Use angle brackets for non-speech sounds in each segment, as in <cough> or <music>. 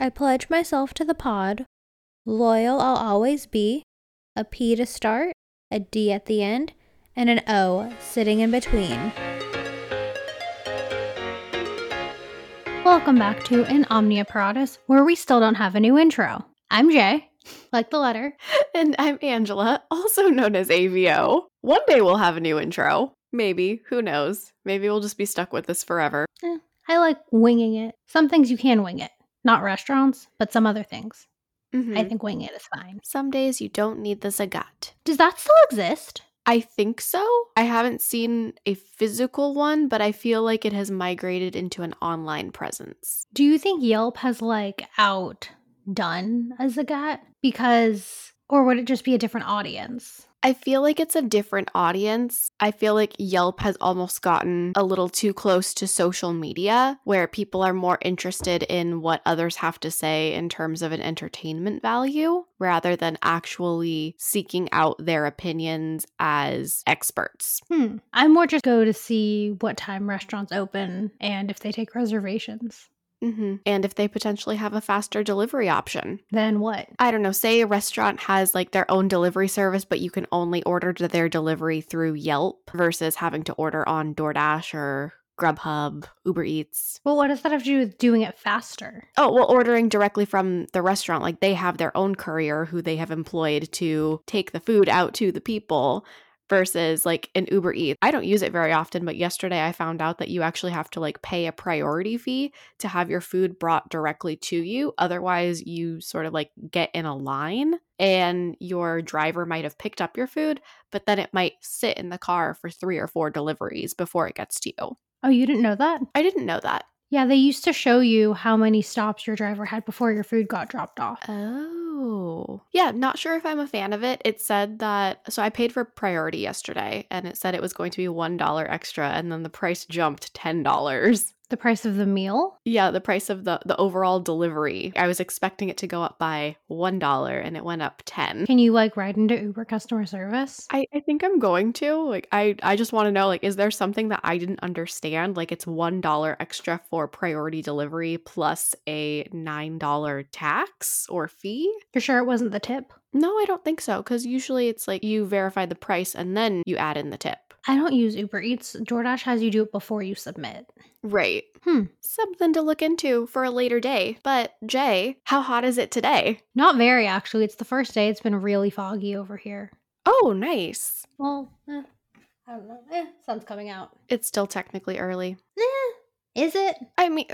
I pledge myself to the pod. Loyal I'll always be. A P to start, a D at the end, and an O sitting in between. Welcome back to In Omnia Paratus, where we still don't have a new intro. I'm Jay, like the letter. <laughs> And I'm Angela, also known as AVO. One day we'll have a new intro. Maybe. Who knows? Maybe we'll just be stuck with this forever. Eh, I like winging it. Some things you can wing it. Not restaurants, but some other things. Mhm. I think winging it is fine. Some days you don't need the Zagat. Does that still exist? I think so. I haven't seen a physical one, but I feel like it has migrated into an online presence. Do you think Yelp has like outdone a Zagat? Because, or would it just be a different audience? I feel like it's a different audience. I feel like Yelp has almost gotten a little too close to social media, where people are more interested in what others have to say in terms of an entertainment value rather than actually seeking out their opinions as experts. Hmm. I more just go to see what time restaurants open and if they take reservations. Hmm And if they potentially have a faster delivery option. Then what? I don't know, say a restaurant has like their own delivery service, but you can only order to their delivery through Yelp versus having to order on DoorDash or Grubhub, Uber Eats. Well, what does that have to do with doing it faster? Oh, well, ordering directly from the restaurant, like they have their own courier who they have employed to take the food out to the people versus like an Uber Eats. I don't use it very often, but yesterday I found out that you actually have to like pay a priority fee to have your food brought directly to you. Otherwise, you sort of like get in a line and your driver might have picked up your food, but then it might sit in the car for three or four deliveries before it gets to you. Oh, you didn't know that? I didn't know that. Yeah, they used to show you how many stops your driver had before your food got dropped off. Oh. Yeah, not sure if I'm a fan of it. It said that so I paid for priority yesterday and it said it was going to be $1 extra and then the price jumped $10. The price of the meal? Yeah, the price of the the overall delivery. I was expecting it to go up by $1 and it went up 10. Can you like write into Uber customer service? I, I think I'm going to. Like I I just want to know like is there something that I didn't understand? Like it's $1 extra for priority delivery plus a $9 tax or fee? You're sure it wasn't the tip? No, I don't think so. Because usually it's like you verify the price and then you add in the tip. I don't use Uber Eats. DoorDash has you do it before you submit. Right. Hmm. Something to look into for a later day. But, Jay, how hot is it today? Not very, actually. It's the first day. It's been really foggy over here. Oh, nice. Well, eh, I don't know. Eh, sun's coming out. It's still technically early. Eh, is it? I mean,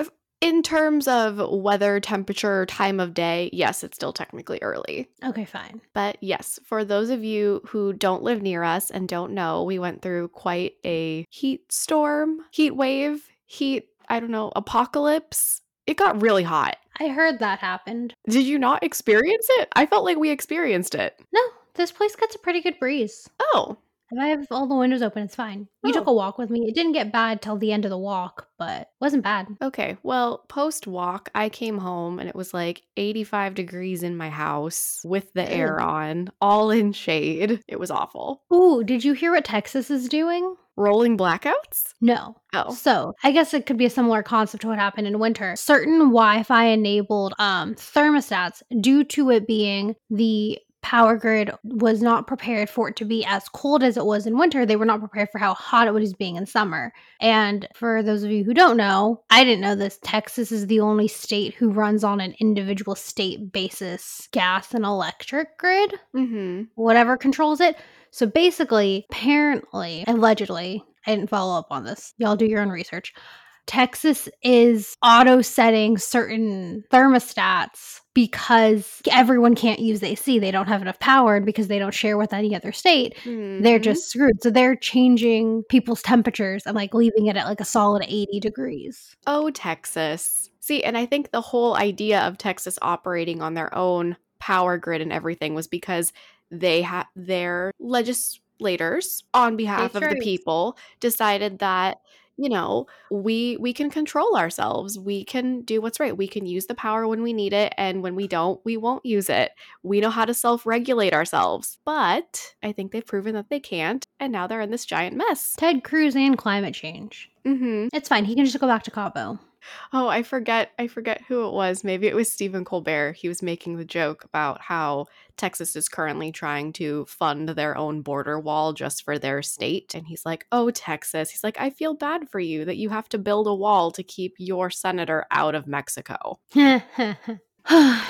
in terms of weather, temperature, time of day, yes, it's still technically early. Okay, fine. But yes, for those of you who don't live near us and don't know, we went through quite a heat storm, heat wave, heat, I don't know, apocalypse. It got really hot. I heard that happened. Did you not experience it? I felt like we experienced it. No, this place gets a pretty good breeze. Oh, I have all the windows open, it's fine. You took Oh. a walk with me. It didn't get bad till the end of the walk, but wasn't bad. okay. Well, post walk, I came home and it was like 85 degrees in my house with the air on, all in shade. It was awful. Ooh, did you hear what Texas is doing? Rolling blackouts? No. Oh. So I guess it could be a similar concept to what happened in winter. Certain Wi-Fi enabled um, thermostats, due to it being the power grid was not prepared for it to be as cold as it was in winter. They were not prepared for how hot it was being in summer. And for those of you who don't know, I didn't know this. Texas is the only state who runs on an individual state basis gas and electric grid Mm-hmm. whatever controls it. So basically, apparently, allegedly, I didn't follow up on this. Y'all do your own research. Texas is auto setting certain thermostats because everyone can't use AC. They don't have enough power and because they don't share with any other state. They're Mhm. just screwed. So they're changing people's temperatures and like leaving it at like a solid 80 degrees. Oh, Texas. See, and I think the whole idea of Texas operating on their own power grid and everything was because they had their legislators on behalf of the people decided that you know we we can control ourselves we can do what's right we can use the power when we need it and when we don't we won't use it we know how to self-regulate ourselves but i think they've proven that they can't and now they're in this giant mess Ted Cruz and climate change. mm-hmm. It's fine. He can just go back to Cabo. Oh, I forget I forget who it was. Maybe it was Stephen Colbert. He was making the joke about how Texas is currently trying to fund their own border wall just for their state. And he's like, Oh, Texas. He's like, I feel bad for you that you have to build a wall to keep your senator out of Mexico. <laughs> <sighs>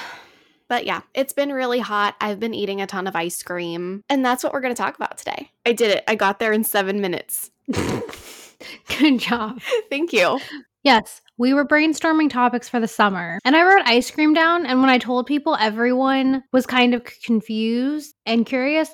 But yeah, it's been really hot. I've been eating a ton of ice cream. And that's what we're going to talk about today. I did it. I got there in seven minutes. <laughs> <laughs> Good job. Thank you. Yes, we were brainstorming topics for the summer, and I wrote ice cream down. And when I told people, everyone was kind of confused and curious.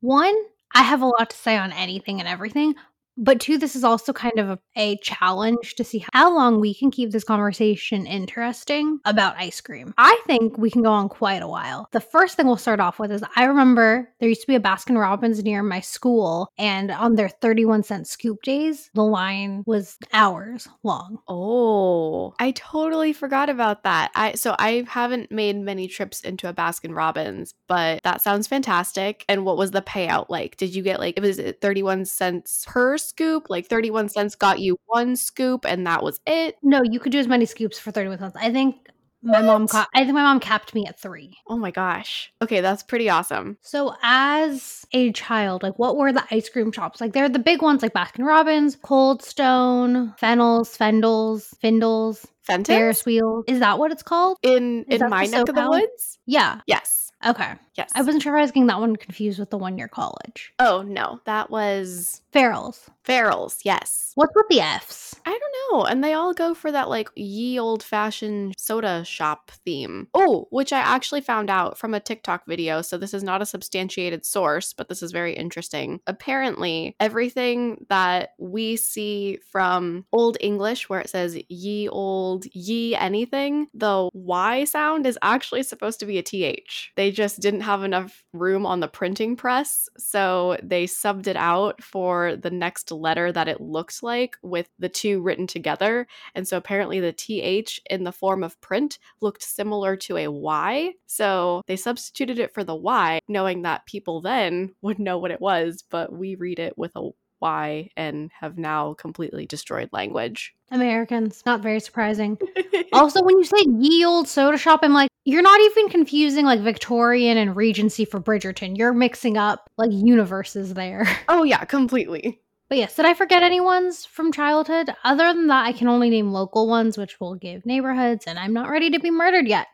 One, I have a lot to say on anything and everything, but two, this is also kind of a, a, challenge to see how long we can keep this conversation interesting about ice cream. I think we can go on quite a while. The first thing we'll start off with is I remember there used to be a Baskin Robbins near my school, and on their 31 cent scoop days, the line was hours long. Oh, I totally forgot about that. I so I haven't made many trips into a Baskin Robbins, but that sounds fantastic. And what was the payout like? Did you get like it was 31 cents per scoop? Like 31 cents got you one scoop and that was it? No, you could do as many scoops for 31 cents. I think my what? mom ca- I think my mom capped me at 3. Oh my gosh. Okay, that's pretty awesome. So as a child, like what were the ice cream shops? Like they're the big ones like Baskin Robbins, Cold Stone, Fennels, Fendels, Findles, Fenton's? Ferris wheel. Is that what it's called? In Is in my neck of the woods? Yeah. Yes. Okay. Yes. I wasn't sure if I was getting that one confused with the one year college. Oh no, that was Farrell's. Farrell's, yes. What's with the F's? I don't know. And they all go for that like ye old fashioned soda shop theme. Oh, which I actually found out from a TikTok video. So this is not a substantiated source, but this is very interesting. Apparently, everything that we see from Old English, where it says ye old, ye anything, the Y sound is actually supposed to be a TH. They just didn't have enough room on the printing press. So they subbed it out for the next letter that it looked like with the two written together. And so apparently the TH in the form of print looked similar to a Y. So they substituted it for the Y, knowing that people then would know what it was, but we read it with a Y and have now completely destroyed language. Americans, not very surprising. <laughs> also, when you say ye old soda shop, I'm like, you're not even confusing like Victorian and Regency for Bridgerton. You're mixing up like universes there. <laughs> Oh, yeah, completely. But yes, did I forget any ones from childhood? Other than that, I can only name local ones, which will give neighborhoods, and I'm not ready to be murdered yet.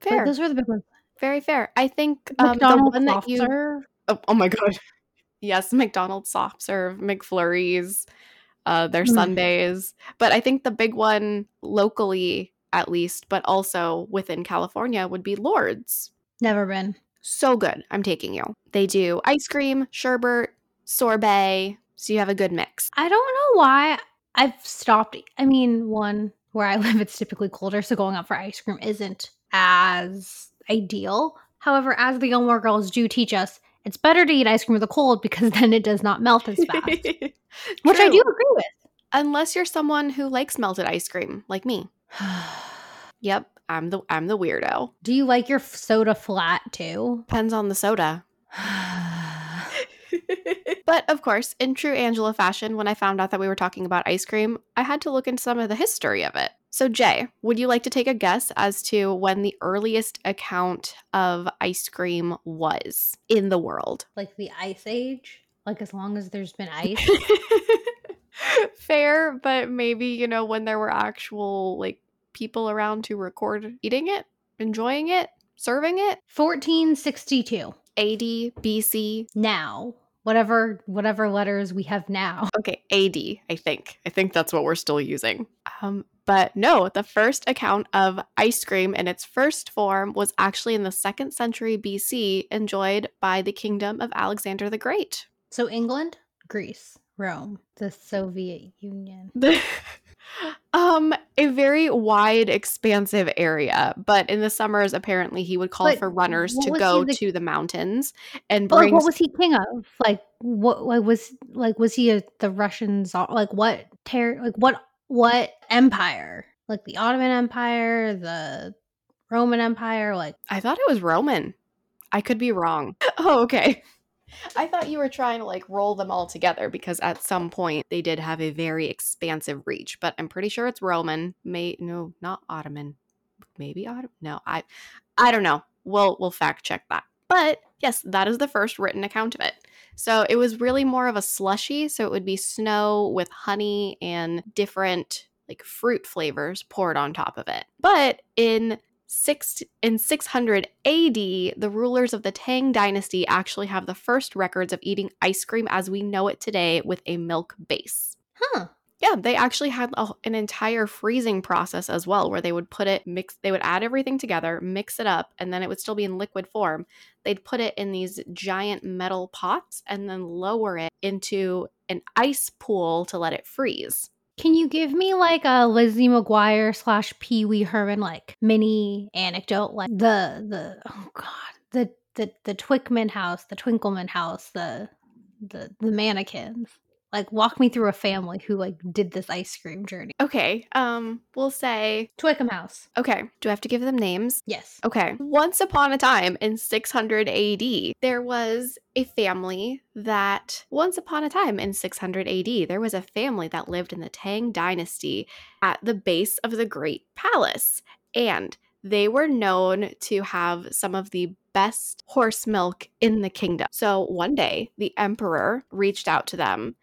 Fair. But those were the big ones. Very fair. I think um, the one that you. Oh, oh, my god. Yes, McDonald's soft serve, McFlurries, uh, their mm. sundaes. But I think the big one locally, at least, but also within California, would be Loard's. Never been. So good. I'm taking you. They do ice cream, sherbet, sorbet, so you have a good mix. I don't know why I've stopped. I mean, one, where I <laughs> live, it's typically colder, so going out for ice cream isn't as ideal. However, as the Gilmore Girls do teach us, it's better to eat ice cream with a cold because <laughs> then it does not melt as fast. <laughs> which I do agree with. Unless you're someone who likes melted ice cream, like me. <sighs> yep, I'm the I'm the weirdo. Do you like your soda flat too? Depends on the soda. <sighs> <laughs> but of course, in true Angela fashion, when I found out that we were talking about ice cream, I had to look into some of the history of it. So, Jay, would you like to take a guess as to when the earliest account of ice cream was in the world? Like the Ice Age? Like as long as there's been <laughs> ice? Fair, but maybe, you know, when there were actual like people around to record eating it, enjoying it, serving it? 1462. AD, BC. Now whatever whatever letters we have now. Okay, AD, I think. I think that's what we're still using. Um, but no, the first account of ice cream in its first form was actually in the second century BC, enjoyed by the kingdom of Alexander the Great. So England, Greece, Rome, the Soviet Union. <laughs> um, a very wide, expansive area. But in the summers, apparently, he would call but for runners to go the, to the mountains and bring. what was he king of? Like, what? Like, was like was he a, the Russians? Like, what? Ter- like, what? What empire? Like the Ottoman Empire, the Roman Empire? Like, I thought it was Roman. I could be wrong. <laughs> Oh, okay. I thought you were trying to like roll them all together because at some point they did have a very expansive reach, but I'm pretty sure it's Roman. May no, not Ottoman. Maybe Ottoman. No, I I don't know. We'll we'll fact check that. But yes, that is the first written account of it. So it was really more of a slushy, so it would be snow with honey and different like fruit flavors poured on top of it. But in six in 600 AD, the rulers of the Tang dynasty actually have the first records of eating ice cream as we know it today with a milk base. Huh. Yeah, they actually had a, an entire freezing process as well, where they would put it mix. They would add everything together, mix it up, and then it would still be in liquid form. They'd put it in these giant metal pots and then lower it into an ice pool to let it freeze. Can you give me like a Lizzie McGuire slash Pee Wee Herman like mini anecdote, like the the oh god the the the Twickman house, the Twinkleman house, the the the mannequins. Like walk me through a family who like did this ice cream journey. Okay, um, we'll say Twickham house. okay. Do I have to give them names? Yes. Okay. Once upon a time in 600 AD, there was a family that, once upon a time in 600 AD, there was a family that lived in the Tang dynasty at the base of the Great Palace. And they were known to have some of the best horse milk in the kingdom. So one day, the emperor reached out to them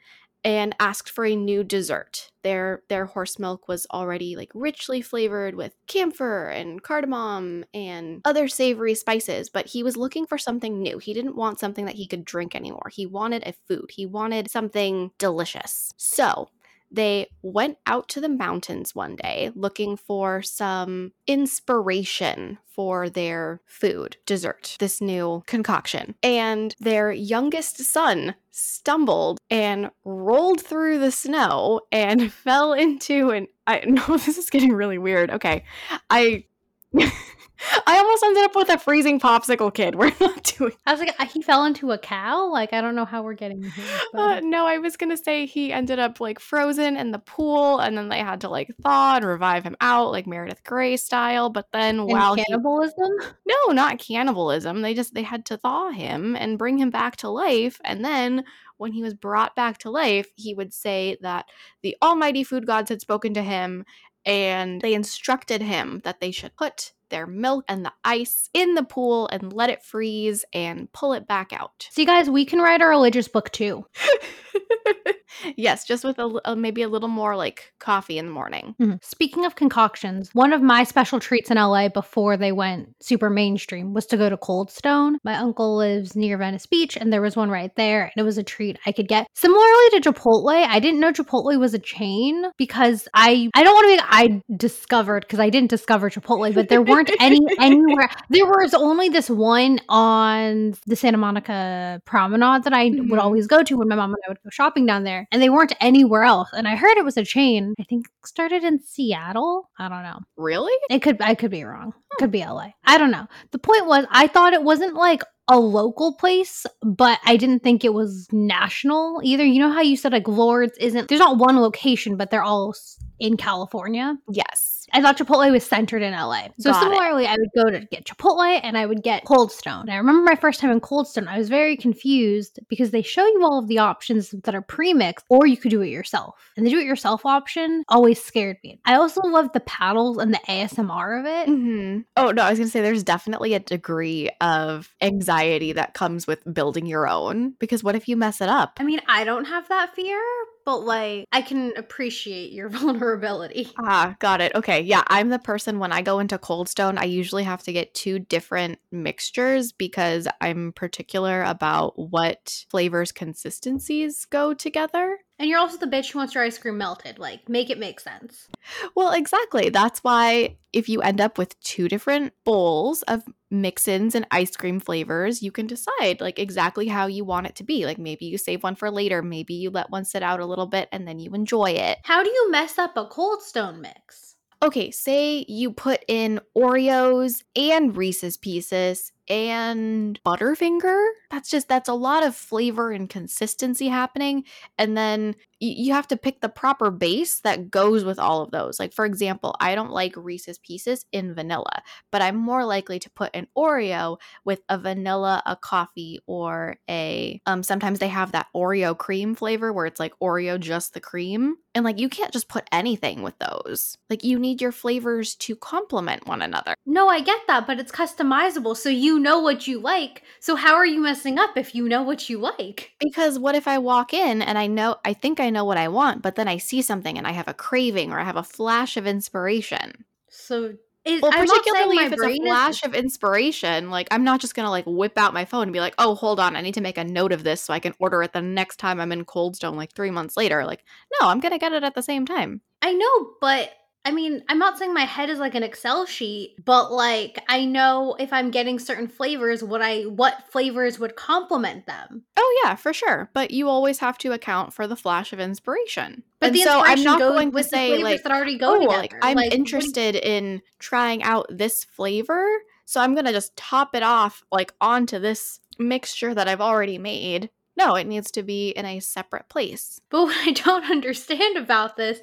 and asked for a new dessert. Their their horse milk was already like richly flavored with camphor and cardamom and other savory spices, but he was looking for something new. He didn't want something that he could drink anymore. He wanted a food. He wanted something delicious. So, they went out to the mountains one day looking for some inspiration for their food, dessert, this new concoction. And their youngest son stumbled and rolled through the snow and <laughs> fell into an I <laughs> know this is getting really weird. Okay. I <laughs> I almost ended up with a freezing popsicle kid. <laughs> We're not doing I was like, uh, he fell into a cow. Like I don't know how we're getting here. Uh, no, I was gonna say he ended up like frozen in the pool, and then they had to like thaw and revive him out, like Meredith Grey style. But then and while he, cannibalism. no, not cannibalism, they just they had to thaw him and bring him back to life, and then when he was brought back to life, he would say that the almighty food gods had spoken to him, and they instructed him that they should put their milk and the ice in the pool and let it freeze and pull it back out. See, guys, we can write a religious book too. <laughs> yes, just with a, li- uh, maybe a little more like coffee in the morning. Mhm. Speaking of concoctions, one of my special treats in LA before they went super mainstream was to go to Cold Stone. My uncle lives near Venice Beach, and there was one right there, and it was a treat I could get. Similarly to Chipotle, I didn't know Chipotle was a chain because I I don't want to be I discovered because I didn't discover Chipotle, but there <laughs> weren't any anywhere. There was only this one on the Santa Monica Promenade that I Mhm. would always go to when my mom and I would go shopping down there, and they weren't anywhere else. And I heard it was a chain. I think started in Seattle. I don't know. Really? It could I could be wrong. It could be LA. I don't know. The point was I thought it wasn't like a local place, but I didn't think it was national either. You know how you said like Loard's isn't there's not one location, but they're all in California. Yes. I thought Chipotle was centered in LA. So Got it. similarly, I would go to get Chipotle and I would get Cold Stone. And I remember my first time in Cold Stone, I was very confused because they show you all of the options that are pre-mixed or you could do it yourself. And the do it yourself option always scared me. I also love the paddles and the ASMR of it. hmm Oh no, I was gonna say there's definitely a degree of anxiety that comes with building your own because what if you mess it up? I mean, I don't have that fear, but like I can appreciate your <laughs> vulnerability. Ah, got it. Okay. Yeah, I'm the person when I go into Cold Stone, I usually have to get two different mixtures because I'm particular about what flavors consistencies go together. And you're also the bitch who wants your ice cream melted. Like, make it make sense. Well, exactly. That's why if you end up with two different bowls of mix-ins and ice cream flavors, you can decide like exactly how you want it to be. Like maybe you save one for later, maybe you let one sit out a little bit and then you enjoy it. How do you mess up a Cold Stone mix? Okay, say you put in Oreos and Reese's Pieces and Butterfinger. That's just that's a lot of flavor and consistency happening and then you have to pick the proper base that goes with all of those. Like, for example, I don't like Reese's Pieces in vanilla, but I'm more likely to put an Oreo with a vanilla, a coffee, or a. Um, sometimes they have that Oreo cream flavor where it's like Oreo just the cream. And like, you can't just put anything with those. Like, you need your flavors to complement one another. No, I get that, but it's customizable. So you know what you like. So how are you messing up if you know what you like? Because what if I walk in and I know, I think I know what I want, but then I see something and I have a craving or I have a flash of inspiration? So it, well, I'm particularly if it's a flash is- of inspiration, like I'm not just gonna like whip out my phone and be like, "Oh, hold on, I need to make a note of this so I can order it the next time I'm in Cold Stone, like three months later." Like, no, I'm gonna get it at the same time. I know, but I mean, I'm not saying my head is like an Excel sheet, but like I know if I'm getting certain flavors, what I what flavors would complement them. Oh yeah, for sure. But you always have to account for the flash of inspiration. But and the so I'm not going to say like that already go oh, together. like I'm like, interested in trying out this flavor, so I'm gonna just top it off like onto this mixture that I've already made no, it needs to be in a separate place. But what I don't <laughs> understand about this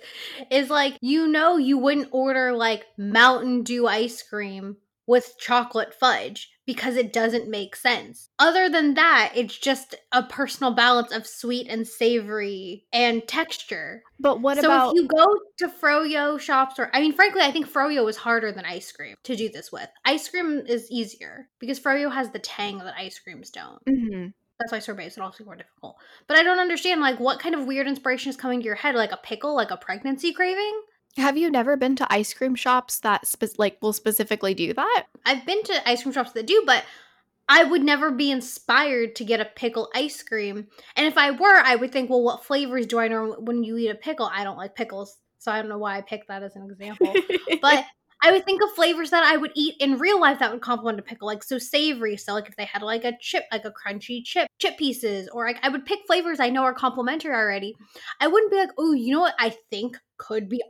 is like, you know, you wouldn't order like Mountain Dew ice cream with chocolate fudge because it doesn't make sense. Other than that, it's just a personal balance of sweet and savory and texture. But what so about So if you go to froyo shops or I mean frankly, I think froyo is harder than ice cream to do this with. Ice cream is easier because froyo has the tang that ice creams don't. Mm-hmm. That's why sorbet is also more difficult. But I don't understand, like, what kind of weird inspiration is coming to your head? Like a pickle, like a pregnancy craving? Have you never been to ice cream shops that spe- like will specifically do that? I've been to ice cream shops that do, but I would never be inspired to get a pickle ice cream. And if I were, I would think, well, what flavors do I know when you eat a pickle? I don't like pickles, so I don't know why I picked that as an example. <laughs> but I would think of flavors that I would eat in real life that would complement a pickle, like so savory. So like if they had like a chip, like a crunchy chip, chip pieces, or like I would pick flavors I know are complementary already. I wouldn't be like, oh, you know what I think could be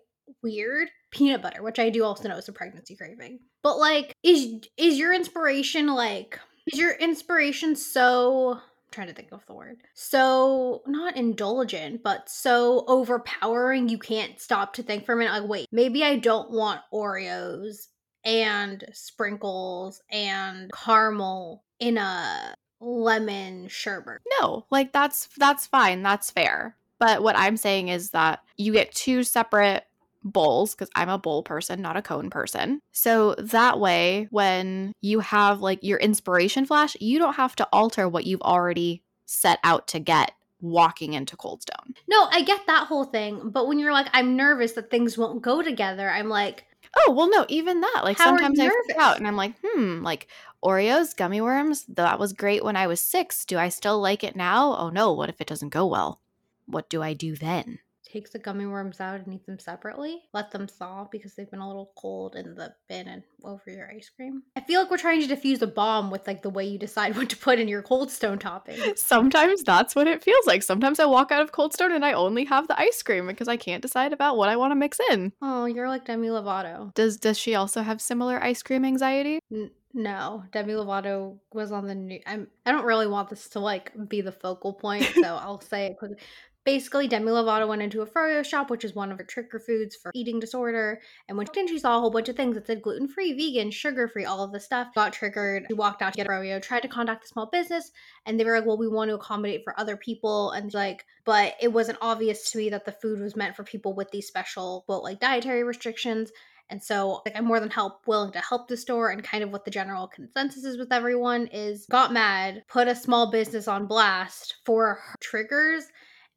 weird? Peanut butter, which I do also know is a pregnancy craving. But like, is is your inspiration like is your inspiration so trying to think of the word. So not indulgent, but so overpowering you can't stop to think for a minute. Like, wait, maybe I don't want Oreos and sprinkles and caramel in a lemon sherbet. No, like that's that's fine. That's fair. But what I'm saying is that you get two separate bowls because I'm a bowl person, not a cone person. So that way, when you have like your inspiration flash, you don't have to alter what you've already set out to get walking into Cold Stone. No, I get that whole thing. But when you're like, I'm nervous that things won't go together, I'm like, oh, well, no, even that. Like sometimes I freak out and I'm like, hmm, like Oreos, gummy worms, that was great when I was six. Do I still like it now? Oh no, what if it doesn't go well? What do I do then? Take the gummy worms out and eat them separately. Let them thaw because they've been a little cold in the bin and over your ice cream. I feel like we're trying to defuse a bomb with like the way you decide <laughs> what to put in your cold stone topping. Sometimes that's what it feels like. Sometimes I walk out of cold stone and I only have the ice cream because I can't decide about what I want to mix in. Oh, you're like Demi Lovato. Does does she also have similar ice cream anxiety? N- no, Demi Lovato was on the new. I'm. I don't really want this to like be the focal point, <laughs> so I'll say it quickly. Basically, Demi Lovato went into a froyo shop, which is one of her trigger foods for eating disorder. And when she saw a whole bunch of things that said gluten free, vegan, sugar free, all of this stuff, got triggered. She walked out to get a froyo, tried to contact the small business, and they were like, "Well, we want to accommodate for other people." And like, but it wasn't obvious to me that the food was meant for people with these special, well, like dietary restrictions. And so, like, I'm more than help willing to help the store. And kind of what the general consensus is with everyone is got mad, put a small business on blast for triggers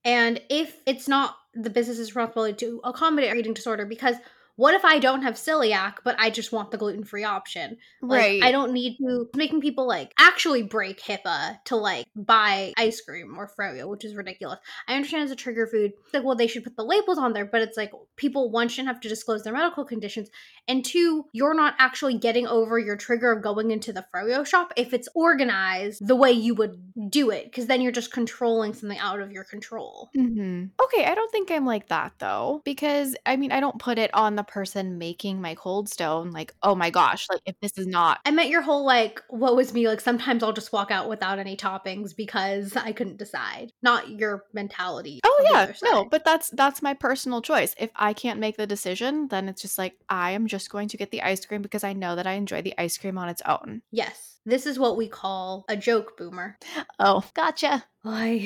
and if it's not the business's responsibility to accommodate eating disorder, because what if I don't have celiac, but I just want the gluten free option? Like, right. I don't need to making people like actually break HIPAA to like buy ice cream or froyo, which is ridiculous. I understand it's a trigger food. It's like, well, they should put the labels on there, but it's like people one shouldn't have to disclose their medical conditions, and two, you're not actually getting over your trigger of going into the froyo shop if it's organized the way you would do it, because then you're just controlling something out of your control. Mm-hmm. Okay, I don't think I'm like that though, because I mean, I don't put it on the person making my cold stone, like, oh my gosh, like if this is not I meant your whole like, what was me? Like sometimes I'll just walk out without any toppings because I couldn't decide. Not your mentality. Oh yeah, no, but that's that's my personal choice. If I can't make the decision, then it's just like I am just going to get the ice cream because I know that I enjoy the ice cream on its own. Yes, this is what we call a joke boomer. Oh, gotcha. Like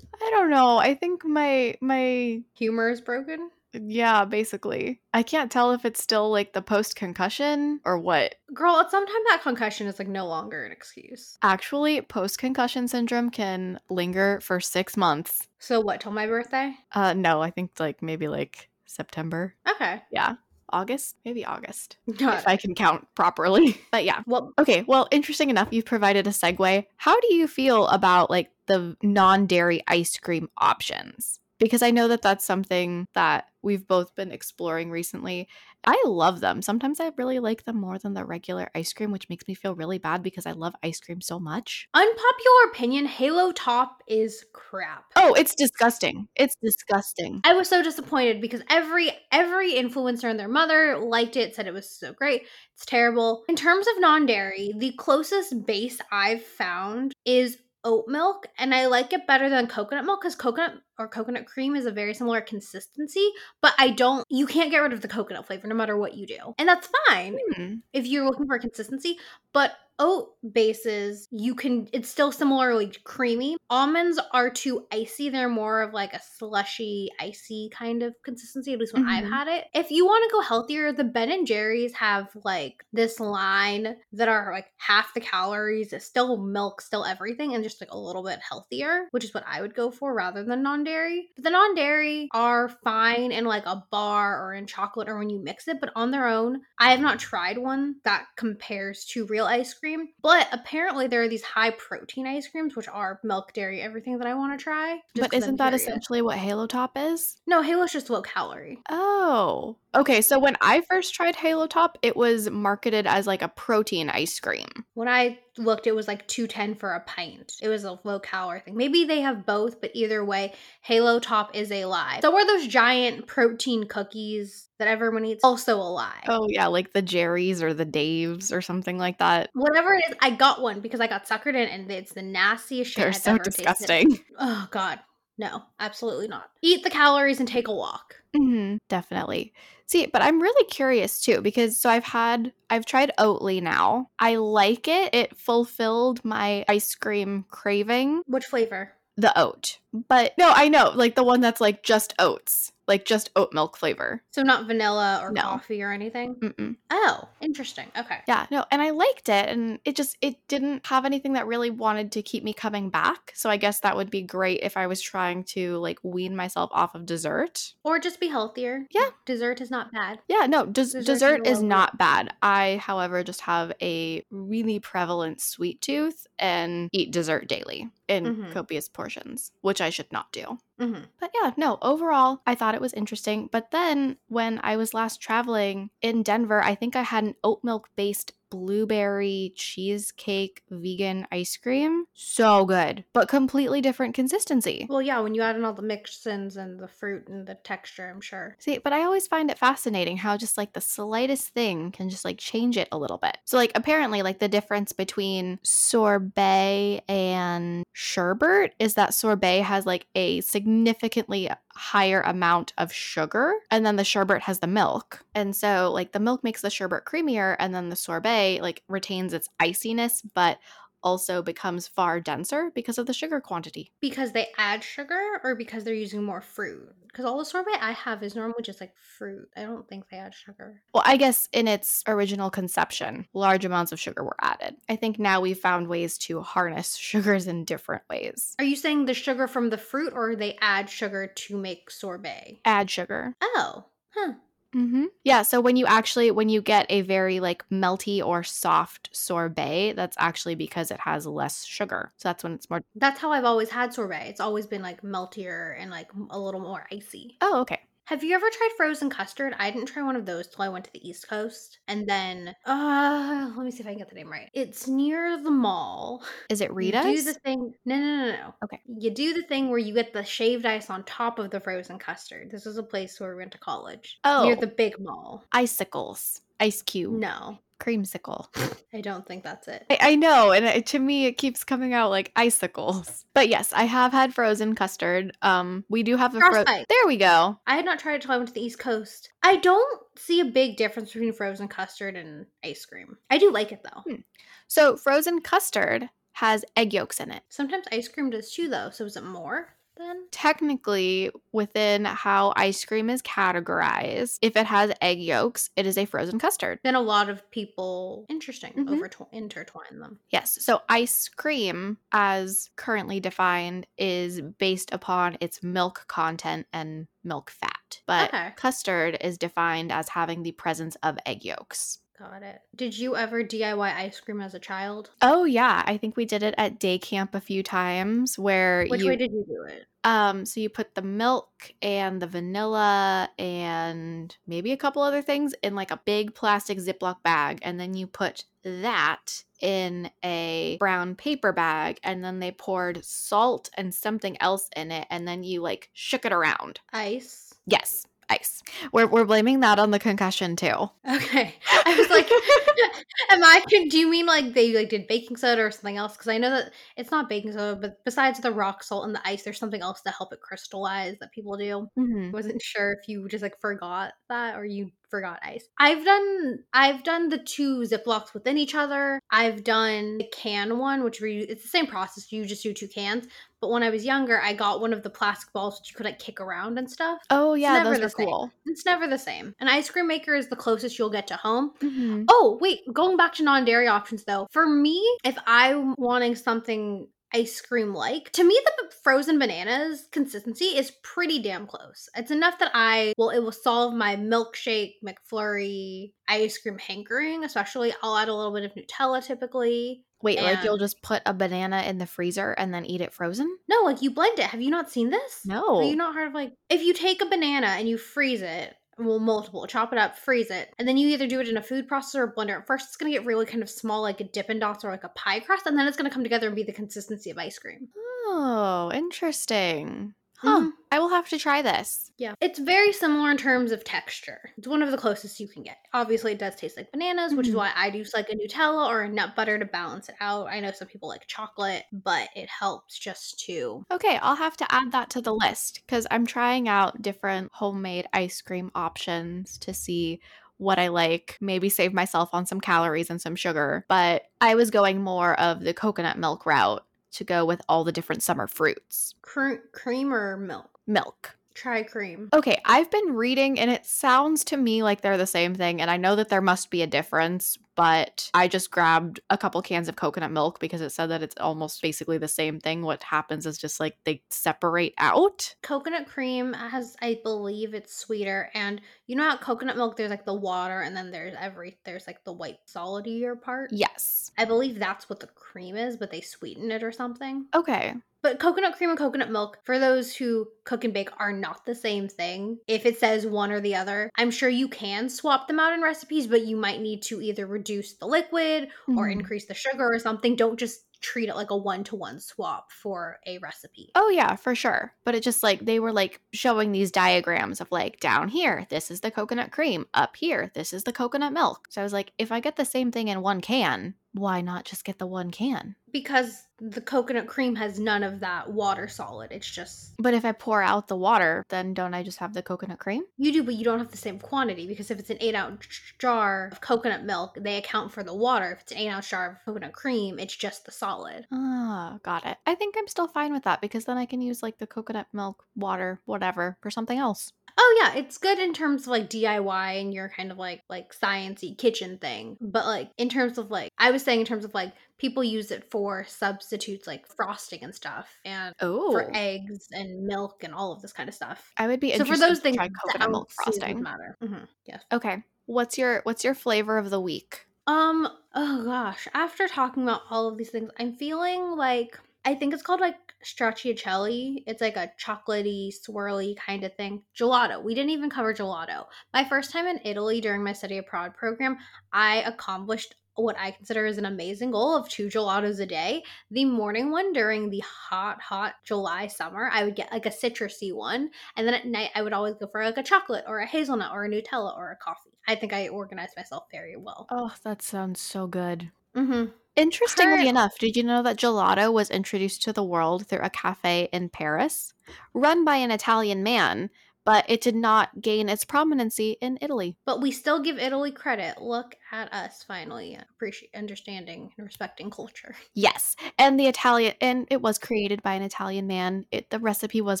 I don't know. I think my my humor is broken. Yeah, basically. I can't tell if it's still like the post concussion or what. Girl, sometimes that concussion is like no longer an excuse. Actually, post concussion syndrome can linger for 6 months. So what, till my birthday? Uh no, I think like maybe like September. Okay. Yeah. August? Maybe August. If I can count properly. <laughs> But yeah. Well, Okay, well, interesting enough, you've provided a segue. How do you feel about like the non-dairy ice cream options? Because I know that that's something that we've both been exploring recently. I love them. Sometimes I really like them more than the regular ice cream, which makes me feel really bad because I love ice cream so much. unpopular opinion, Halo Top is crap. Oh, it's disgusting. It's disgusting. I was so disappointed because every every influencer and their mother liked it, said it was so great. It's terrible. In terms of non-dairy, the closest base I've found is oat milk, and I like it better than coconut milk because coconut or coconut cream is a very similar consistency. But I don't. You can't get rid of the coconut flavor no matter what you do, and that's fine Hmm. if you're looking for consistency. But oat bases, you can. It's still similarly creamy. Almonds are too icy. They're more of like a slushy, icy kind of consistency. At least when I've Mhm. had it. If you want to go healthier, the Ben and Jerry's have like this line that are like half the calories. It's still milk, still everything, and just like a little bit healthier, which is what I would go for rather than non-dairy. But the non-dairy are fine in like a bar or in chocolate or when you mix it, but on their own, I have not tried one that compares to real ice cream. But apparently there are these high protein ice creams which are milk, dairy, everything that I want to try. But isn't that curious. essentially what Halo Top is? No, Halo's just low calorie. Oh. Okay, so when I first tried Halo Top, it was marketed as like a protein ice cream. When I looked, it was like 210 for a pint. It was a low calorie thing. Maybe they have both, but either way, Halo Top is a lie. So are those giant protein cookies that everyone eats also a lie? Oh yeah, like the Jerry's or the Dave's or something like that. Whatever it is, I got one because I got suckered in and it's the nastiest shit They're I've so ever tasted. disgusting. <laughs> Oh god. No, absolutely not. Eat the calories and take a walk. hmm definitely. See, but I'm really curious too because so I've had I've tried Oatly now. I like it. It fulfilled my ice cream craving, Which flavor? the oat. But no, I know, like the one that's like just oats, like just oat milk flavor. So not vanilla or No. coffee or anything? Mm-mm. Oh, interesting. Okay. Yeah, no, and I liked it, and it just it didn't have anything that really wanted to keep me coming back. So I guess that would be great if I was trying to like wean myself off of dessert. Or just be healthier. Yeah. Dessert is not bad. Yeah, no, des- Dessert is dessert is not bad. I, however, just have a really prevalent sweet tooth and eat dessert daily in Mhm. copious portions, which I should not do. hmm But yeah, no, overall, I thought it was interesting. But then when I was last traveling in Denver, I think I had an oat milk based blueberry cheesecake vegan ice cream. So good, but completely different consistency. Well, yeah, when you add in all the mix-ins and the fruit and the texture, I'm sure. See, but I always find it fascinating how just like the slightest thing can just like change it a little bit. So, like, apparently, like the difference between sorbet and sherbet is that sorbet has like a significantly higher amount of sugar, and then the sherbet has the milk. And so, like, the milk makes the sherbet creamier, and then the sorbet like retains its iciness, but also becomes far denser because of the sugar quantity. Because they add sugar or because they're using more fruit? Because all the sorbet I have is normally just like fruit. I don't think they add sugar. Well, I guess in its original conception, large amounts of sugar were added. I think now we've found ways to harness <laughs> sugars in different ways. Are you saying the sugar from the fruit or they add sugar to make sorbet? Add sugar. Oh, huh. Mm-hmm. Yeah, so when you actually when you get a very like melty or soft sorbet, that's actually because it has less sugar. So that's when it's more. That's how I've always had sorbet. It's always been like meltier and like a little more icy. Oh, okay. Have you ever tried frozen custard? I didn't try one of those till I went to the East Coast. And then, uh, let me see if I can get the name right. It's near the mall. Is it You do the thing. No, no, no, no. Okay. You do the thing where you get the shaved ice on top of the frozen custard. This is a place where we went to college. Oh. Near the big mall. Icicles. Ice cube. No, Creamsicle. I don't think that's it. I, I know, and it, to me, it keeps coming out like icicles. But yes, I have had frozen custard. Um, we do have a fro- There we go. I had not tried it until I went to the East Coast. I don't see a big difference between frozen custard and ice cream. I do like it though. Hmm. So frozen custard has egg yolks in it. Sometimes ice cream does too, though. So is it more then? Technically, within how ice cream is categorized, if it has egg yolks, it is a frozen custard. Then a lot of people interesting Mhm. over intertwine them. Yes. So ice cream, as currently defined, is based upon its milk content and milk fat. But Okay. custard is defined as having the presence of egg yolks. Got it. Did you ever DIY ice cream as a child? Oh yeah, I think we did it at day camp a few times where Which you way did you do it? um so you put the milk and the vanilla and maybe a couple other things in like a big plastic Ziploc bag and then you put that in a brown paper bag and then they poured salt and something else in it and then you like shook it around. Ice. Yes, ice. We're we're blaming that on the concussion too. Okay. I was like, <laughs> am I? Do you mean like they like did baking soda or something else? Because I know that it's not baking soda, but besides the rock salt and the ice, there's something else to help it crystallize that people do. Mhm. wasn't sure if you just like forgot that or you forgot ice. I've done I've done the two ziplocs within each other. I've done the can one, which we it's the same process. You just do two cans. But when I was younger, I got one of the plastic balls that you could like kick around and stuff. Oh yeah, those are same. cool. It's never the same. An ice cream maker is the closest you'll get to home. Mhm. Oh, wait, going back to non dairy options though. For me, if I'm wanting something ice cream like, to me, the frozen bananas consistency is pretty damn close. It's enough that I will, it will solve my milkshake, McFlurry, ice cream hankering, especially. I'll add a little bit of Nutella typically. Wait, like you'll just put a banana in the freezer and then eat it frozen? No, like you blend it. Have you not seen this? No. Have you not heard of like if you take a banana and you freeze it, well, multiple, chop it up, freeze it, and then you either do it in a food processor or blender. At first, it's gonna get really kind of small, like a Dippin' Dots or like a pie crust, and then it's gonna come together and be the consistency of ice cream. Oh, interesting. Huh. Mhm. I will have to try this. Yeah, it's very similar in terms of texture. It's one of the closest you can get. Obviously, it does taste like bananas, which is Mhm. why I use like a Nutella or a nut butter to balance it out. I know some people like chocolate, but it helps just to Okay, I'll have to add that to the list because I'm trying out different homemade ice cream options to see what I like, maybe save myself on some calories and some sugar. But I was going more of the coconut milk route to go with all the different summer fruits. cr- cream or milk. Milk. Try cream. Okay, I've been reading and it sounds to me like they're the same thing. And I know that there must be a difference, but I just grabbed a couple cans of coconut milk because it said that it's almost basically the same thing. What happens is just like they separate out. coconut cream has i believe it's sweeter and you know how coconut milk there's like the water and then there's every there's like the white solidier part Yes. i believe that's what the cream is but they sweeten it or something Okay. but coconut cream and coconut milk for those who cook and bake are not the same thing if it says one or the other i'm sure you can swap them out in recipes but you might need to either reduce the liquid or Mhm. increase the sugar or something don't just treat it like a one-to-one swap for a recipe Oh yeah, for sure. But it just like they were like showing these diagrams of like down here, this is the coconut cream. Up here, this is the coconut milk. So I was like, if I get the same thing in one can, why not just get the one can? because the coconut cream has none of that water solid. It's just But if I pour out the water, then don't I just have the coconut cream? you do, but you don't have the same quantity because if it's an eight ounce jar of coconut milk, they account for the water. If it's an eight ounce jar of coconut cream, it's just the solid. Ah, got it. I think I'm still fine with that because then I can use like the coconut milk, water, whatever for something else. Oh yeah, it's good in terms of like DIY and your kind of like like sciency kitchen thing. But like in terms of like I was saying in terms of like people use it for substitutes like frosting and stuff and Oh, for eggs and milk and all of this kind of stuff. I would be So for interested those to things, try that coconut milk frosting. Matter. Mm-hmm. Yes. Okay. What's your what's your flavor of the week? Um, oh gosh, after talking about all of these things, I'm feeling like I think it's called like stracciatella. It's like a chocolatey, swirly kind of thing. Gelato. We didn't even cover gelato. My first time in Italy during my study abroad program, I accomplished what I consider is an amazing goal of two gelatos a day. The morning one during the hot, hot July summer, I would get like a citrusy one. And then at night, I would always go for like a chocolate or a hazelnut or a Nutella or a coffee. I think I organized myself very well. Oh, that sounds so good. Mm-hmm. Interestingly Current- enough, did you know that gelato was introduced to the world through a cafe in Paris, run by an Italian man, but it did not gain its prominency in Italy? But we still give Italy credit. Look at us finally appreciate understanding and respecting culture. <laughs> Yes, and the Italian, and it was created by an Italian man. It, the recipe was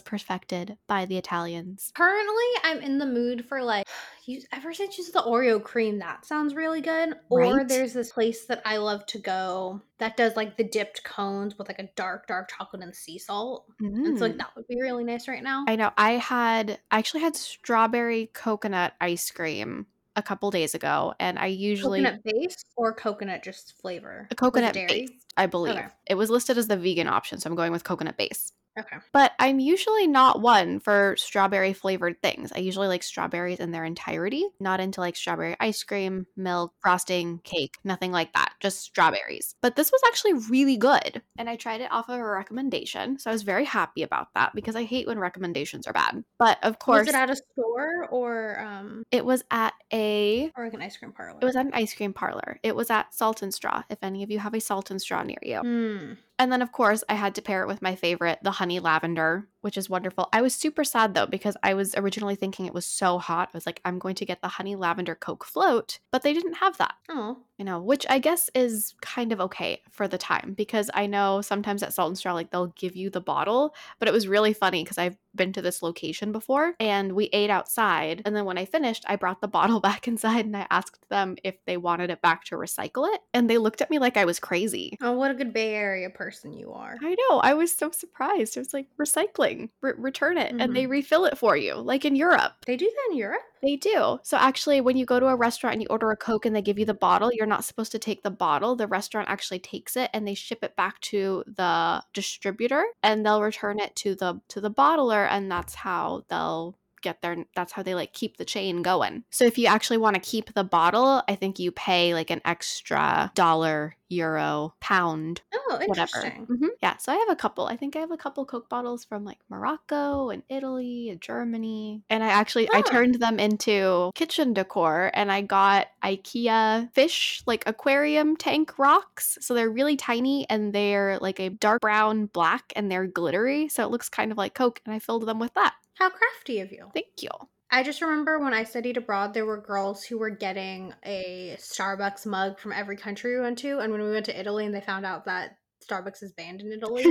perfected by the Italians. Currently, I'm in the mood for like <sighs> you ever since you said the Oreo cream, that sounds really good. Or there's this place that I love to go that does like the dipped cones with like a dark, dark chocolate and sea salt. And so like Mm. that would be really nice right now. I know. I had I actually had strawberry coconut ice cream a couple days ago, and I usually coconut base or coconut just flavor? a coconut dairy? based, I believe. Okay. It was listed as the vegan option, so I'm going with coconut base. Okay. But I'm usually not one for strawberry flavored things. I usually like strawberries in their entirety, not into like strawberry ice cream, milk, frosting, cake, nothing like that, just strawberries. But this was actually really good. And I tried it off of a recommendation. So I was very happy about that because I hate when recommendations are bad. But of course, Was it at a store or um it was at a or like an ice cream parlor? it was at an ice cream parlor. It was at Salt and Straw, if any of you have a Salt and Straw near you. Hmm. And then, of course, I had to pair it with my favorite, the honey lavender, which is wonderful. I was super sad though, because I was originally thinking it was so hot. I was like, I'm going to get the honey lavender Coke float, but they didn't have that, Oh. you know, which I guess is kind of okay for the time because I know sometimes at Salt and Straw, like they'll give you the bottle, but it was really funny because I've been to this location before and we ate outside. And then when I finished, I brought the <laughs> bottle back inside and I asked them if they wanted it back to recycle it. And they looked at me like I was crazy. Oh, what a good Bay Area person you are. I know. I was so surprised. It was like recycling, Re- return it, and they Mhm. refill it for you, like in Europe. They do that in Europe? They do. So actually, when you go to a restaurant and you order a Coke and they give you the bottle, you're not supposed to take the bottle. The restaurant actually takes it and they ship it back to the distributor, and they'll return it to the to the bottler, and that's how they'll get their that's how they like keep the chain going. So if you actually want to keep the bottle, I think you pay like an extra dollar, euro, pound Oh, whatever. interesting. Mhm. Yeah, so I have a couple. I think I have a couple Coke bottles from like Morocco and Italy and Germany. And I actually I turned them into kitchen decor and I got IKEA fish like aquarium tank rocks. So they're really tiny and they're like a dark brown black and they're glittery, so it looks kind of like Coke and I filled them with that. How crafty of you. Thank you. I just remember when I studied abroad, there were girls who were getting a Starbucks mug from every country we went to. And when we went to Italy and they found out that Starbucks is banned in Italy,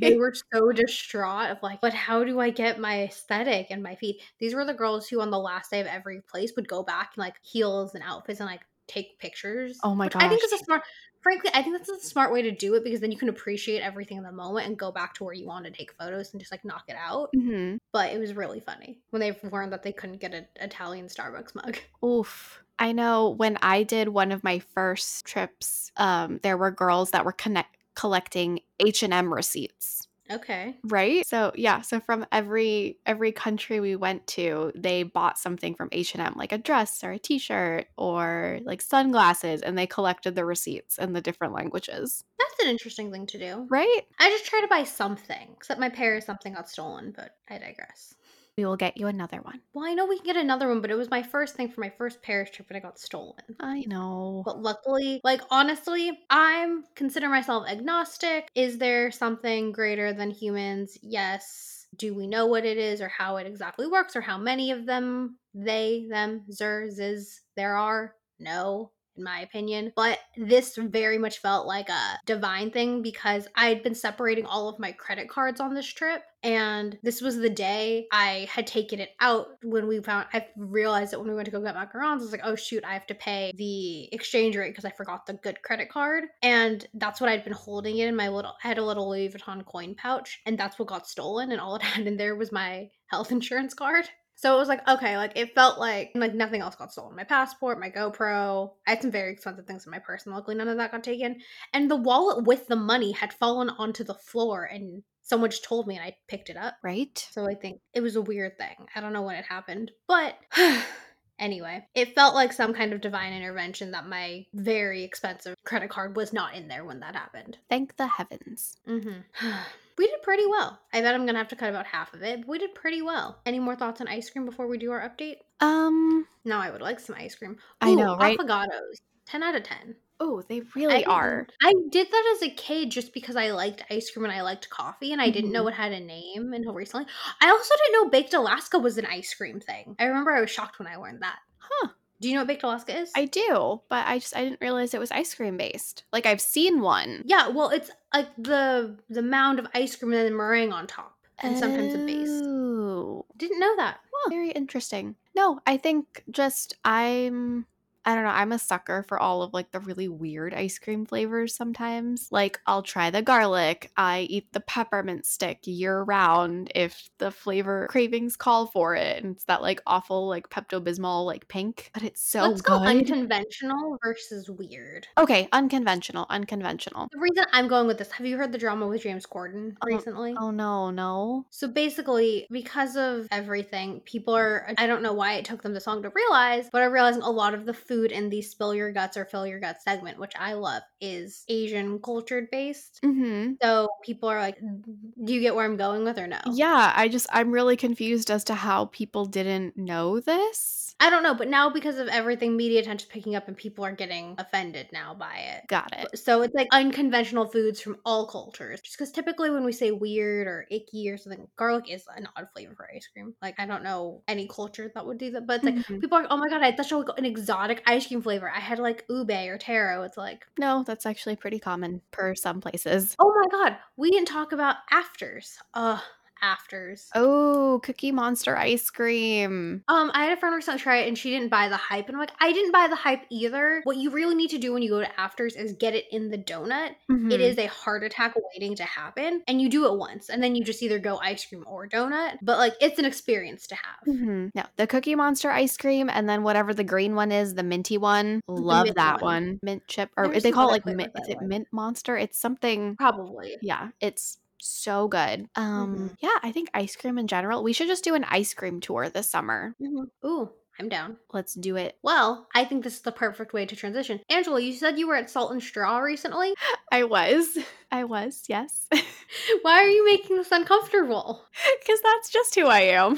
they <laughs> were so distraught of like, but how do I get my aesthetic and my feet? These were the girls who on the last day of every place would go back in like heels and outfits and like take pictures. Oh my which I think gosh. a smart frankly, I think that's a smart way to do it because then you can appreciate everything in the moment and go back to where you want to take photos and just like knock it out. hmm But it was really funny when they learned that they couldn't get an Italian Starbucks mug. <laughs> Oof. I know when I did one of my first trips, um, there were girls that were connect collecting H&M receipts. Okay. Right? So yeah, so from every every country we went to, they bought something from H&M, like a dress or a t-shirt or like sunglasses and they collected the receipts in the different languages. That's an interesting thing to do. Right? I just try to buy something, except my Paris something got stolen, but I digress. We will get you another one. Well, I know we can get another one, but it was my first thing for my first Paris trip and it got stolen. I know. But luckily, like honestly, I'm consider myself agnostic. Is there something greater than humans? Yes. Do we know what it is or how it exactly works or how many of them they, them, zer, ziz there are? No, in my opinion. But this very much felt like a divine thing because I had been separating all of my credit cards on this trip. And this was the day I had taken it out when we found, I realized that when we went to go get macarons, I was like, oh shoot, I have to pay the exchange rate because I forgot the good credit card. And that's what I'd been holding it in my little, I had a little Louis Vuitton coin pouch. And that's what got stolen. And all it had in there was my health <laughs> insurance card. So it was like, okay, like it felt like like nothing else got stolen. My passport, my GoPro. I had some very expensive things in my purse, and luckily none of that got taken. And the wallet with the money had fallen onto the floor and someone just told me and I picked it up. Right? So I think it was a weird thing. I don't know when it happened, but <sighs> anyway, it felt like some kind of divine intervention that my very expensive credit card was not in there when that happened. Thank the heavens. Mm-hmm. <sighs> <sighs> we did pretty well. I bet I'm gonna have to cut about half of it, but we did pretty well. Any more thoughts on ice cream before we do our update? Um, Now I would like some ice cream. I know, right? Affogatos. 10 out of 10. oh, they really I- are. I did that as a kid just because I liked ice cream and I liked coffee and I didn't know Mhm. it had a name until recently. I also didn't know Baked Alaska was an ice cream thing. I remember I was shocked when I learned that. Huh. Do you know what Baked Alaska is? I do, but I just I didn't realize it was ice cream based. Like I've seen one. yeah, well, it's like the the mound of ice cream and then meringue on top, and sometimes a base. Oh, Didn't know that. very interesting. No, I think just I'm I don't know, I'm a sucker for all of like the really weird ice cream flavors sometimes. Like I'll try the garlic, I eat the peppermint stick year round if the flavor cravings call for it. And it's that like awful like Pepto Bismol like pink, but it's so Let's go unconventional versus weird. okay, unconventional, unconventional. The reason I'm going with this, have you heard the drama with James Corden Oh, recently? Oh no, no. So basically, because of everything, people are, I don't know why it took them this long to realize, but are realizing a lot of the food in the spill your guts or fill your guts segment, which I love, is Asian cultured based. Mm-hmm. So people are like, do you get where I'm going with or no? Yeah, I just I'm really confused as to how people didn't know this. I don't know, but now because of everything, media attention picking up and people are getting offended now by it. Got it. So it's like unconventional foods from all cultures. Just because typically when we say weird or icky or something, garlic is an odd flavor for ice cream. Like I don't know any culture that would do that, but it's like Mhm. people are like, oh my god, I had such a, like, an exotic ice cream flavor. I had like ube or taro. It's like, No, that's actually pretty common per some places. oh my god, we didn't talk about afters. Uh, afters. Oh, Cookie Monster ice cream. Um, I had a friend recently try it and she didn't buy the hype. And I'm like, I didn't buy the hype either. What you really need to do when you go to afters is get it in the donut. It Mhm. is a heart attack waiting to happen. And you do it once. And then you just either go ice cream or donut. But like it's an experience to have. Mhm. No, the Cookie Monster ice cream, and then whatever the green one is, the minty one. Love mint that one. one. Mint chip, or they call it like mint. Is it like. Mint Monster? It's something. Probably. Yeah, it's so good. Um, Mhm. yeah, I think ice cream in general. We should just do an ice cream tour this summer. Mhm. Ooh, I'm down. Let's do it. Well, I think this is the perfect way to transition. Angela, you said you were at Salt and Straw recently. <laughs> I was. <laughs> I was, yes. <laughs> Why are you making this uncomfortable? Because that's just who I am.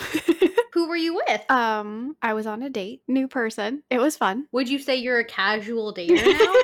Who were you with? um, I was on a date, new person. It was fun. Would you say you're a casual dater now?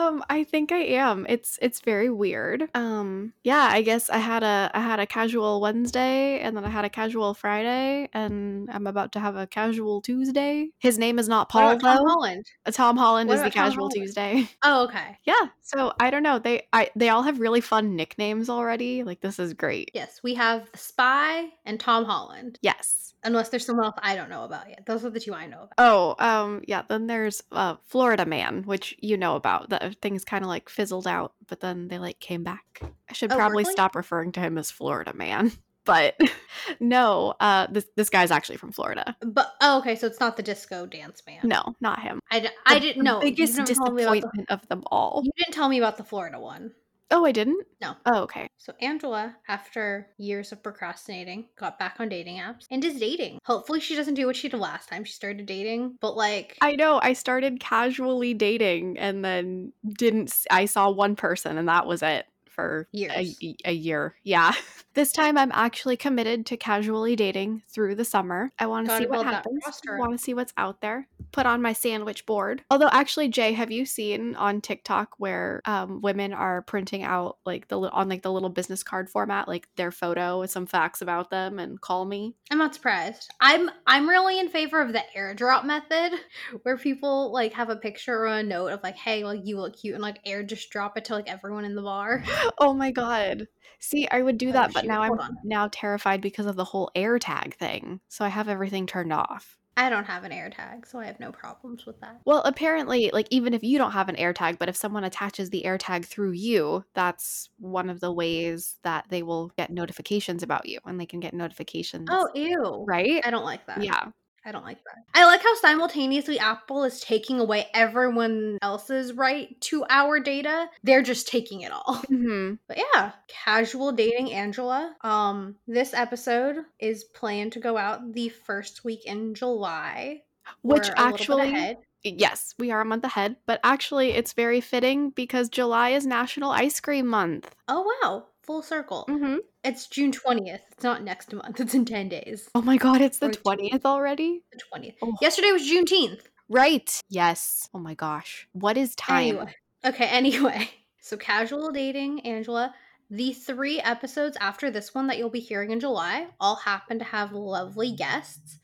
Um, I think I am. It's it's very weird. Um, yeah, I guess I had a I had a casual Wednesday and then I had a casual Friday and I'm about to have a casual Tuesday. His name is not Paul about Tom though. Holland? Uh, Tom Holland What is the Tom casual Holland? Tuesday. <laughs> Oh, okay. yeah. So I don't know. They I they all have really fun nicknames already. Like this is great. Yes, we have the Spy and Tom Holland. Yes. Unless there's someone else I don't know about yet. Those are the two I know about. Oh, um, yeah. Then there's uh, Florida Man, which you know about. The things kind of like fizzled out, but then they like came back. I should Oh, probably really? stop referring to him as Florida Man. <laughs> But <laughs> no, uh, this this guy's actually from Florida. But oh, okay, so it's not the disco dance man. No, not him. I, d- I The- didn't know. Biggest you never told me about the- disappointment of them all. You didn't tell me about the Florida one. Oh, I didn't. No. Oh, okay. So Angela, after years of procrastinating, got back on dating apps and is dating. Hopefully, she doesn't do what she did last time she started dating. But like, I know. I started casually dating and then didn't. I saw one person and that was it for a, Years. y- a year. Yeah. <laughs> This time I'm actually committed to casually dating through the summer. I want to see what happens. want to see what's out there. Put on my sandwich board. Although actually, Jay, have you seen on TikTok where um, women are printing out like the on like the little business card format, like their photo with some facts about them and call me? I'm not surprised. I'm I'm really in favor of the airdrop method, <laughs> where people like have a picture or a note of like, hey, like you look cute, and like air just drop it to like everyone in the bar. <laughs> oh my god. See, I would do Oh, that, but now I'm on. now terrified because of the whole air tag thing. So I have everything turned off. I don't have an air tag, so I have no problems with that. Well, apparently, like even if you don't have an air tag, but if someone attaches the air tag through you, that's one of the ways that they will get notifications about you and they can get oh, notifications. Oh, ew. right? I don't like that. Yeah. I don't like that. I like how simultaneously Apple is taking away everyone else's right to our data. They're just taking it all. <laughs> Mm-hmm. But yeah, casual dating Angela. Um, this episode is planned to go out the first week in July. Which We're a little bit actually, yes, we are a month ahead, but actually, it's very fitting because July is National Ice Cream Month. Oh wow, full circle. Mm-hmm. It's June twentieth. It's not next month. It's in ten days. Oh my God, it's the Or 20th already? The twentieth. Oh. Yesterday was Juneteenth. Right. Yes. Oh my gosh. What is time? Anyway. Okay, anyway. <laughs> So casual dating, Angela. The three episodes after this one that you'll be hearing in July all happen to have lovely guests.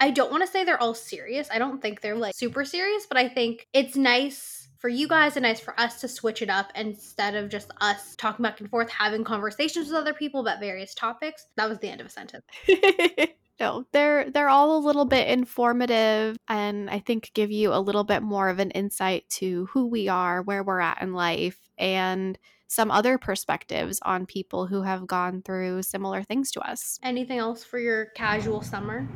I don't want to say they're all serious. I don't think they're like super serious, but I think it's nice for you guys and nice for us to switch it up instead of just us talking back and forth, having conversations with other people about various topics. That was the end of a sentence. <laughs> no, they're they're all a little bit informative and I think give you a little bit more of an insight to who we are, where we're at in life, and some other perspectives on people who have gone through similar things to us. Anything else for your casual summer?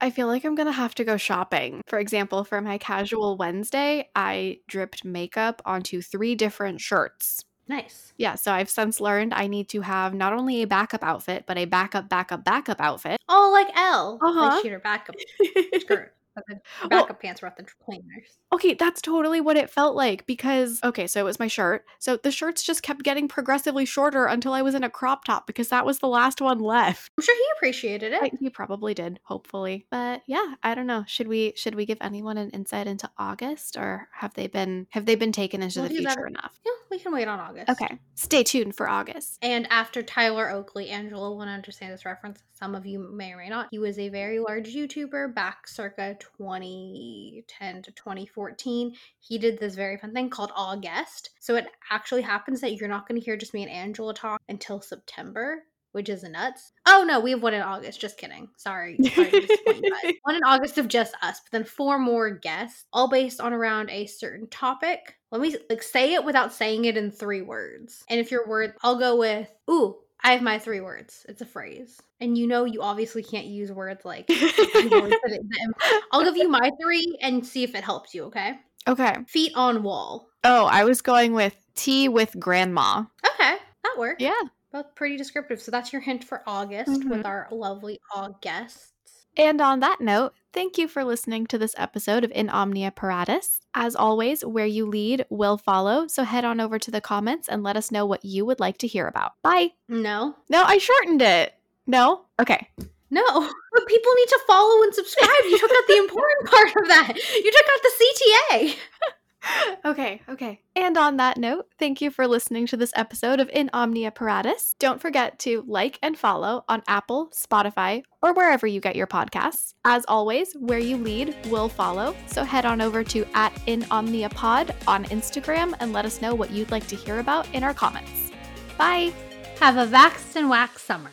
I feel like I'm gonna have to go shopping. For example, for my casual Wednesday, I dripped makeup onto three different shirts. Nice. Yeah, so I've since learned I need to have not only a backup outfit, but a backup, backup, backup outfit. Oh, like L. Uh-huh. Like she had her backup <laughs> skirt. The Well- backup pants were at the cleaners. Okay, that's totally what it felt like because, okay, so it was my shirt. So the shirts just kept getting progressively shorter until I was in a crop top because that was the last one left. I'm sure he appreciated it. I, you probably did, hopefully. But yeah, I don't know. Should we should we give anyone an insight into August or have they been have they been taken into We'll the do that- future enough? Yeah, we can wait on August. Okay. Stay tuned for August. And after Tyler Oakley, Angela will understand this reference. Some of you may or may not. He was a very large YouTuber back circa 2010 to 2014. He did this very fun thing called August. So it actually happens that you're not going to hear just me and Angela talk until September, which is nuts. Oh no, we have one in August. Just kidding. Sorry. Sorry to disappoint you guys. <laughs> One in August of just us, but then four more guests, all based on around a certain topic. Let me like say it without saying it in three words. And if your word, I'll go with, ooh, I have my three words. It's a phrase. And you know you obviously can't use words like <laughs> <laughs> I've always put it in- I'll give you my three and see if it helps you, okay? okay. Feet on wall. Oh, I was going with tea with grandma. Okay, that works. Yeah. Both pretty descriptive. So that's your hint for August Mhm. with our lovely Augusts. And on that note, thank you for listening to this episode of In Omnia Paratus. As always, where you lead will follow, so head on over to the comments and let us know what you would like to hear about. Bye. No. No, I shortened it. No? Okay. No, <laughs> but people need to follow and subscribe. You took out the <laughs> important part of that. You took out the CTA. <laughs> Okay, okay. And on that note, thank you for listening to this episode of In Omnia Paratus. Don't forget to like and follow on Apple, Spotify, or wherever you get your podcasts. As always, where you lead will follow, so head on over to at In Omnia Pod on Instagram and let us know what you'd like to hear about in our comments. Bye! Have a vaxxed and wax summer.